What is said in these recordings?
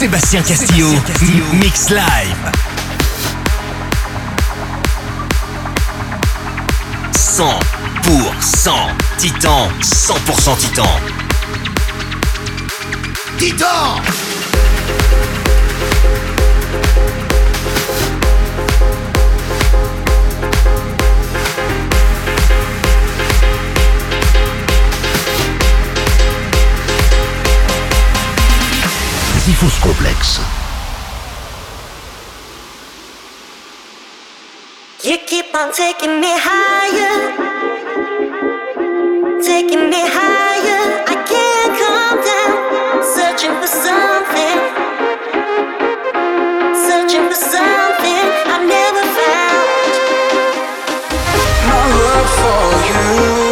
Sébastien Castillo, Mix Live. 100% Titan, 100% Titan. Titan You keep on taking me higher, taking me higher. I can't calm down, searching for something, searching for something I've never found. My love for you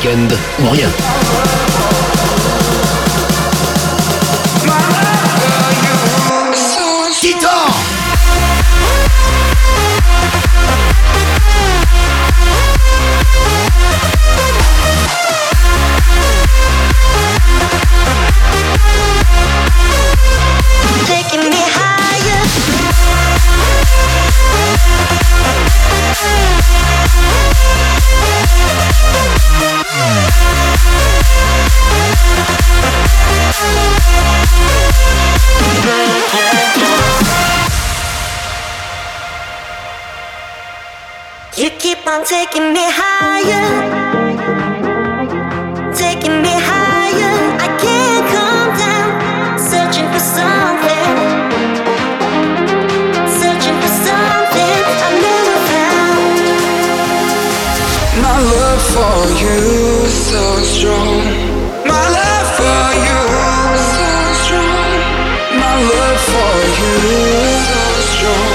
week-ends ou rien. Taking me higher, taking me higher. I can't calm down, searching for something, searching for something I never found. My love for you so strong. My love for you so strong. My love for you so strong.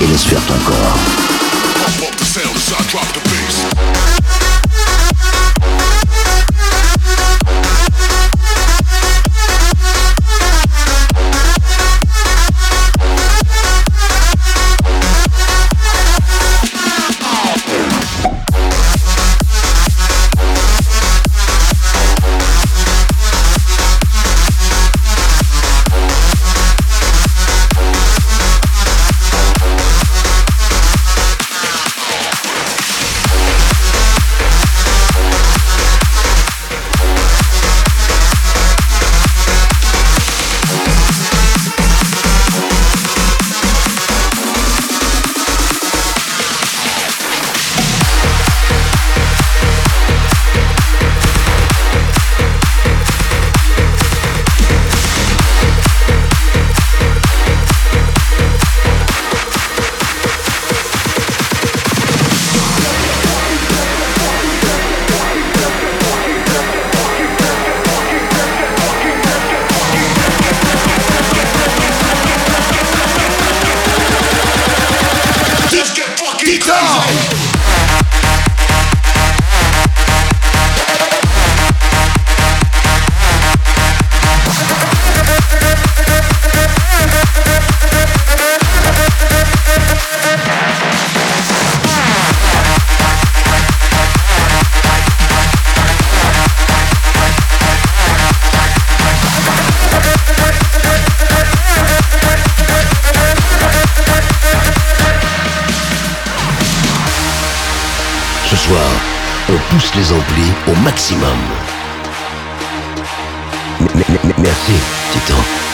Et laisse faire ton corps. Les amplis au maximum. Merci. Titan,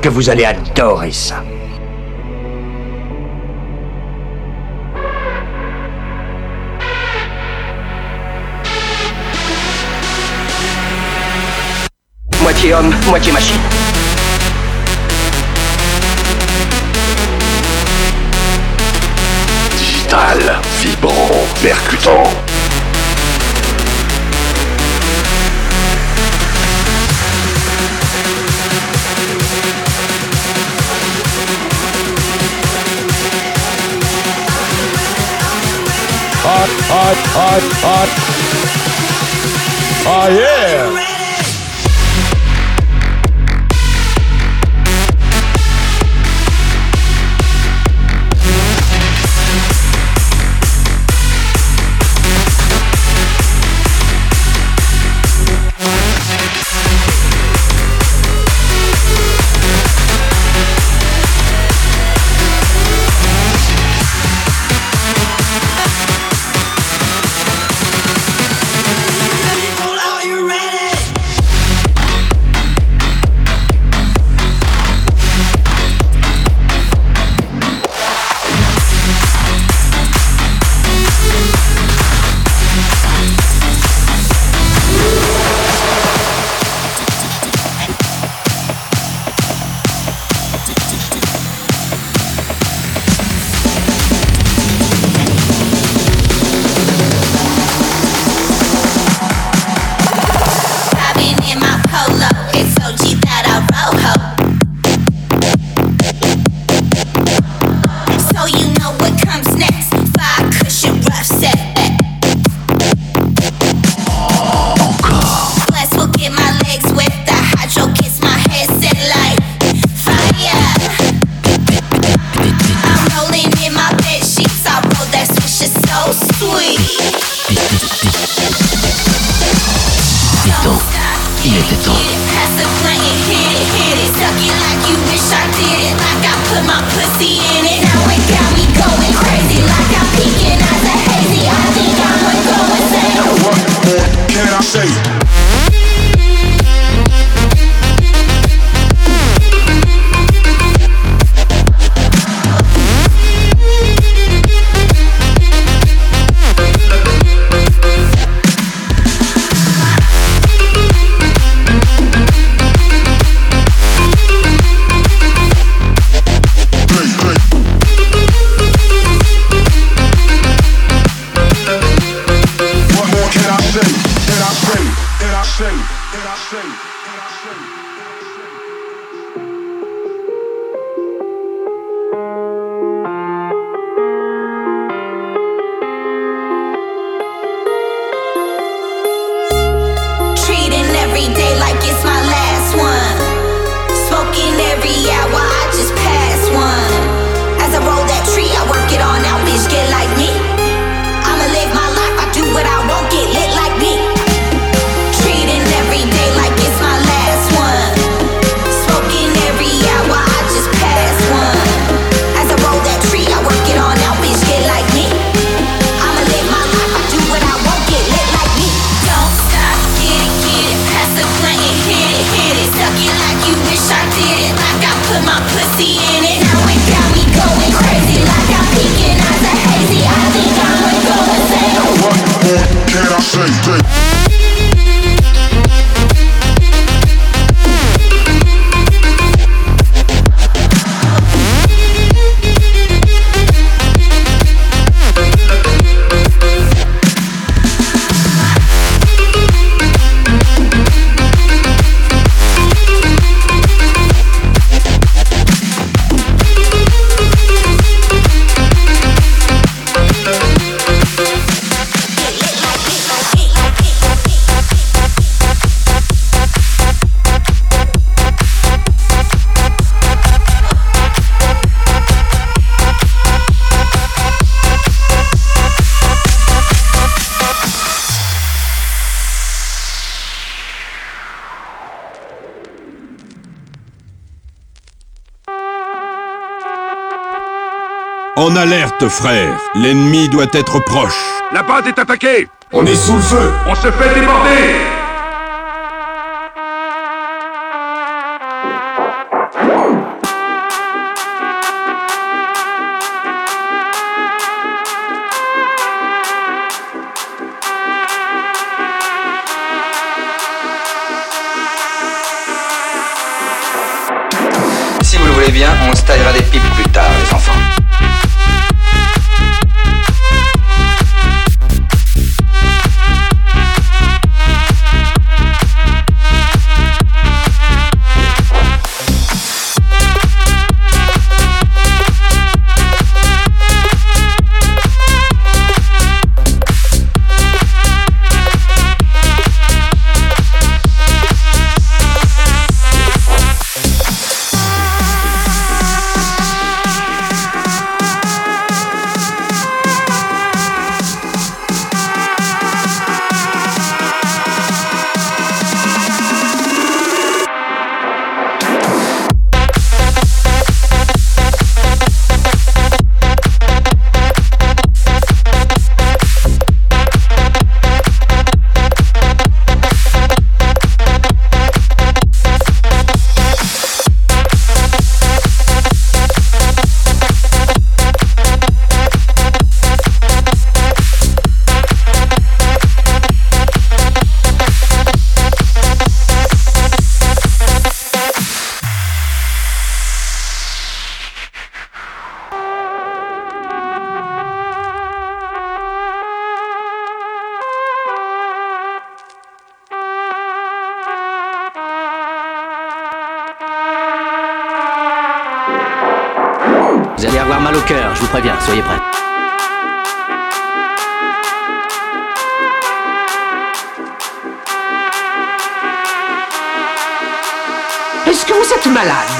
que vous allez adorer ça. moitié homme, moitié machine. Digital, vibrant, percutant. ah, ah, ah, ah, yeah. En alerte, frère. L'ennemi doit être proche. La base est attaquée On est sous le feu On se fait déborder mal au cœur, je vous préviens, soyez prêts. Est-ce que vous êtes malade?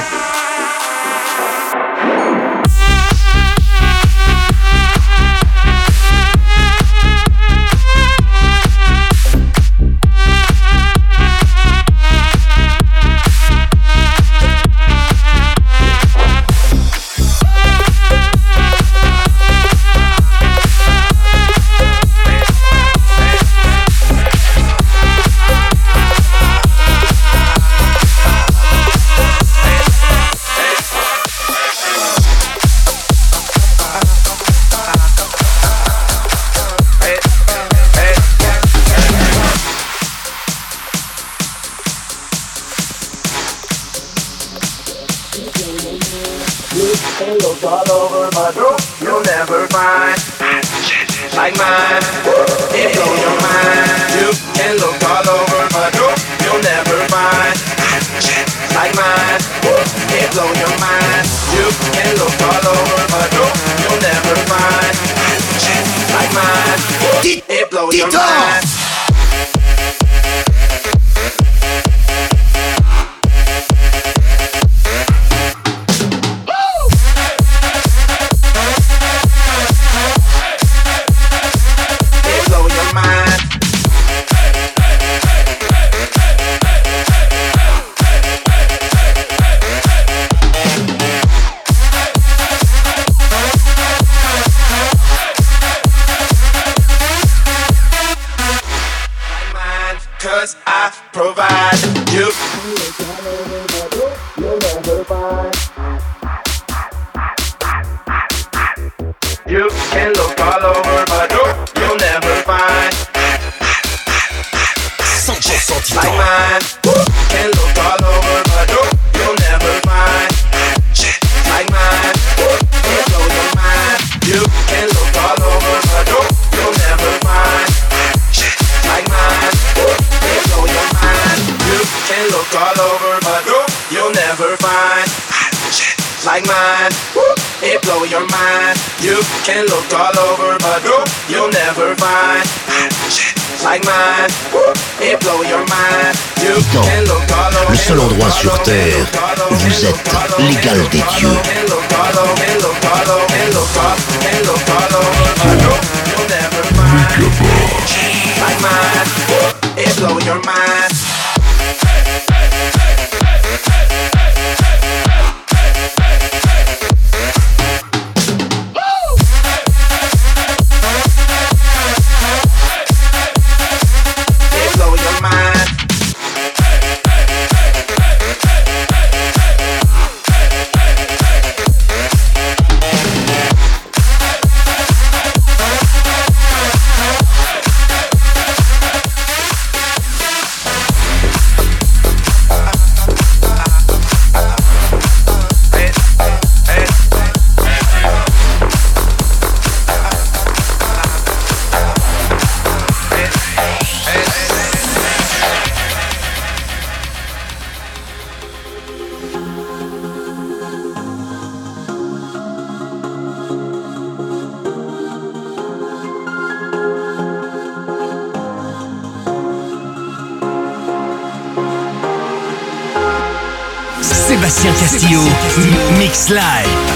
l'égal des dieux. Castillo, Mix Live.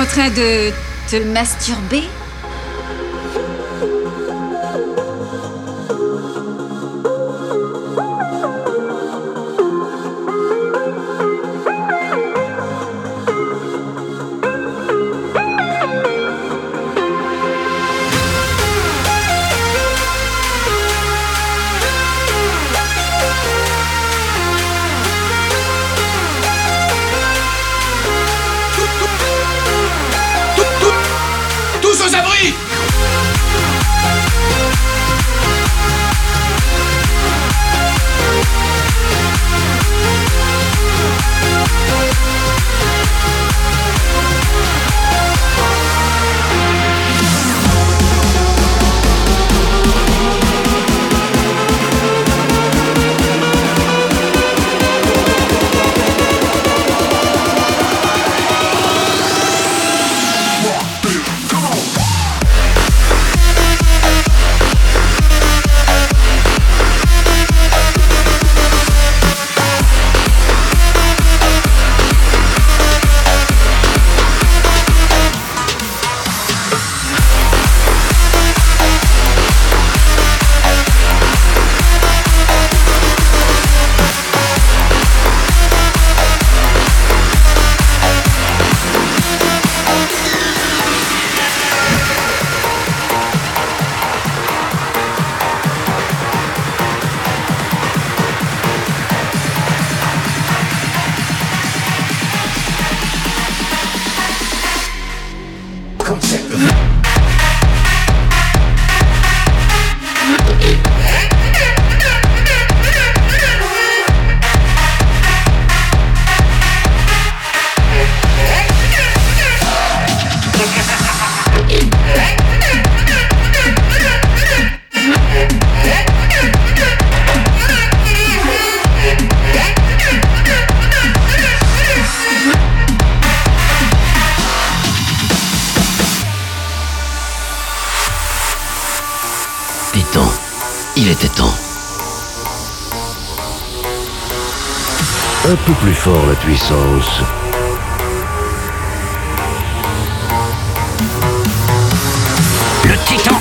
En train de te masturber?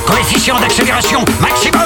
Coefficient d'accélération maximum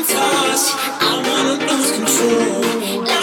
I'm I wanna lose control.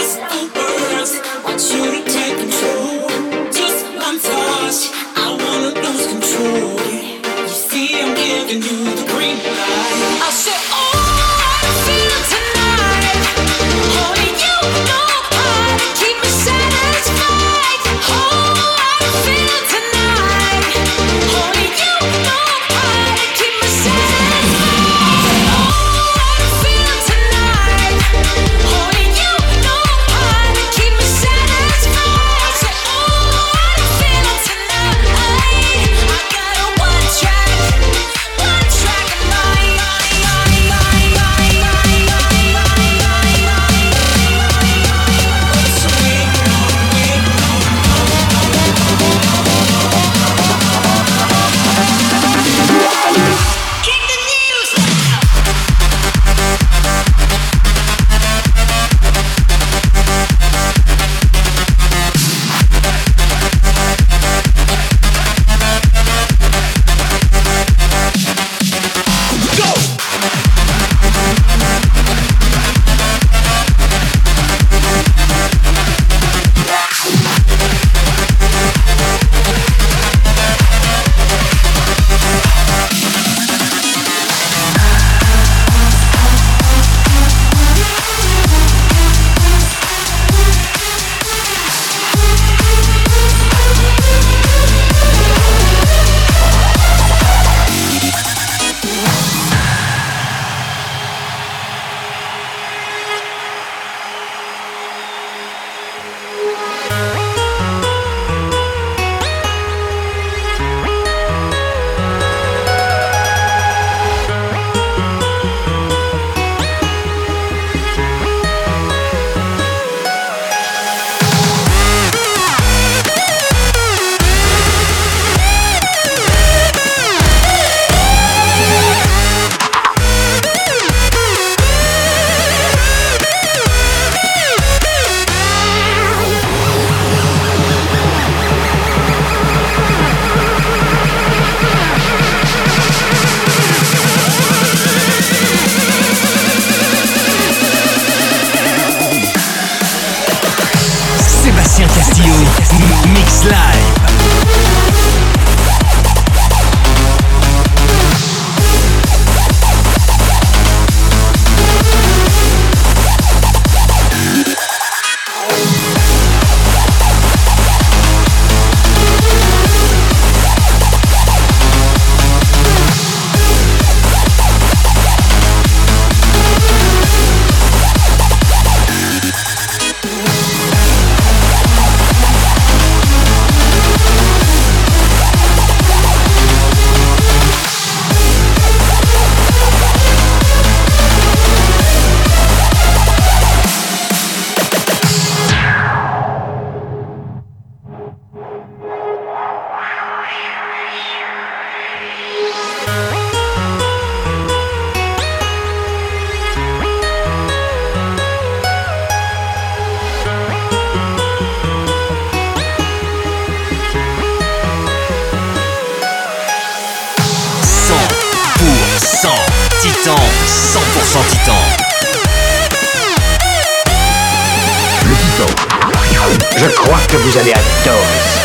Vous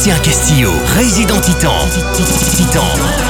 Sébastien Castillo, résident Titan. Titan.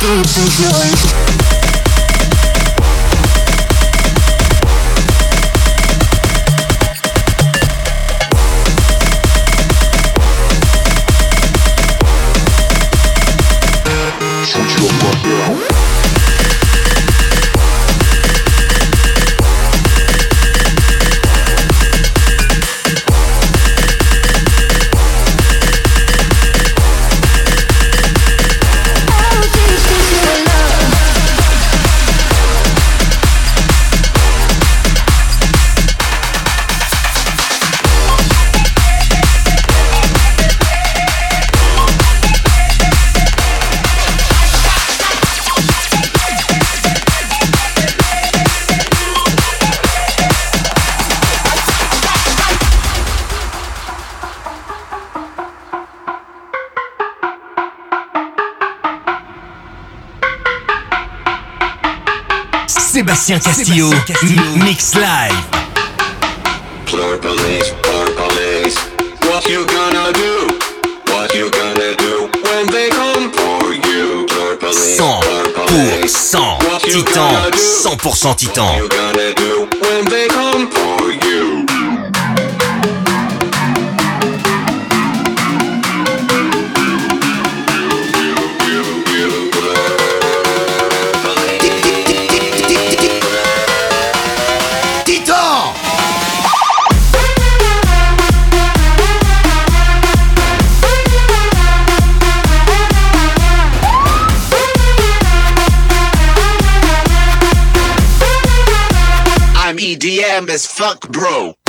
keep it going. Sébastien Castillo, Mix Live. Floor police, floor police. What you gonna do? What you gonna do when they come for you? Floor police, 100% Titan, 100% Titan. What you gonna do when they come for you? Fuck, bro.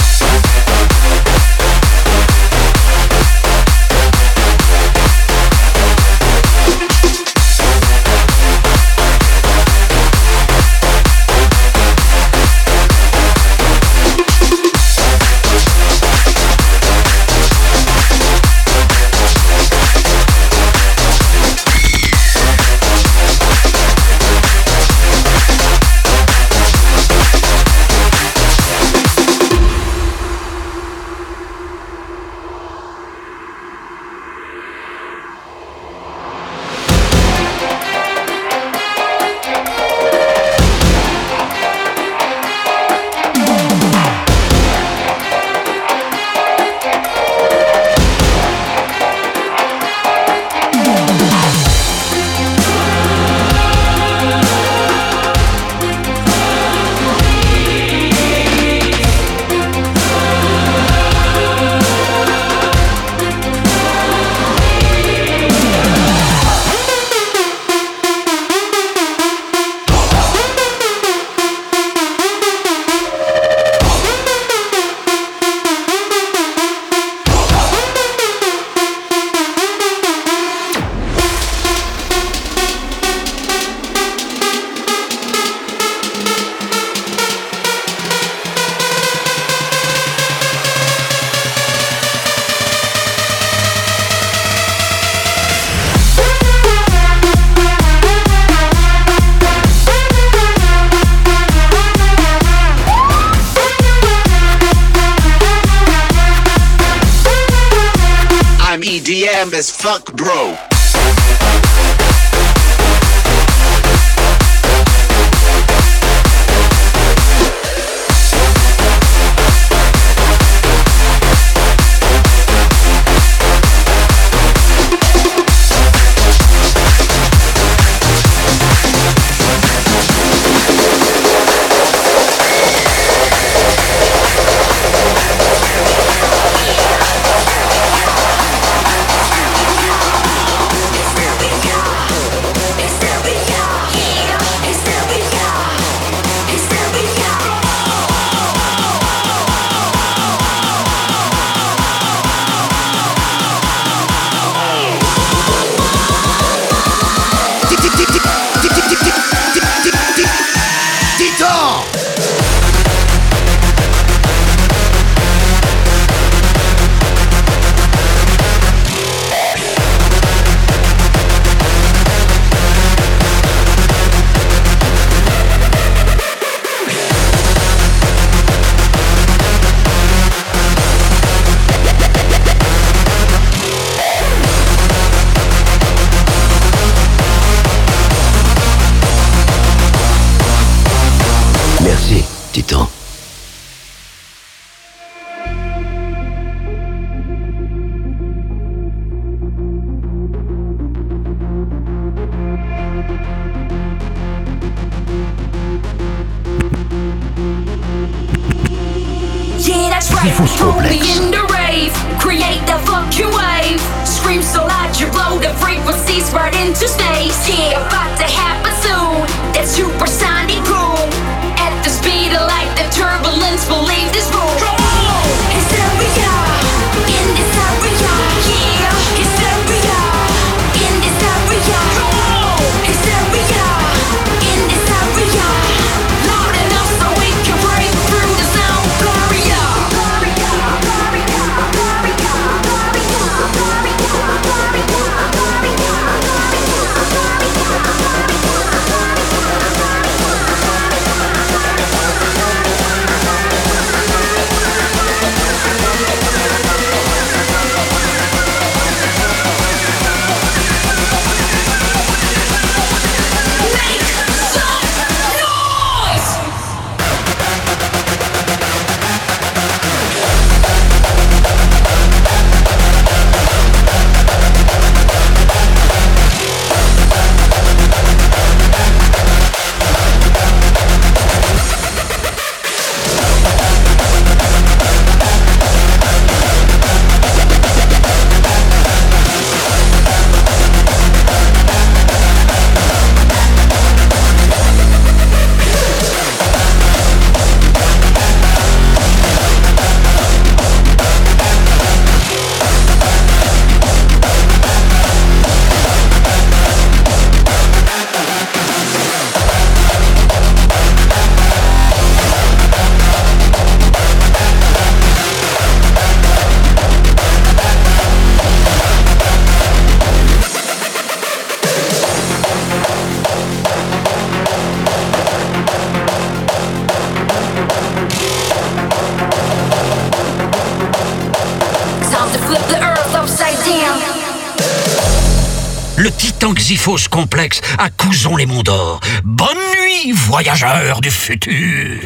Xyphos complexe à les Monts d'Or. Bonne nuit, voyageurs du futur.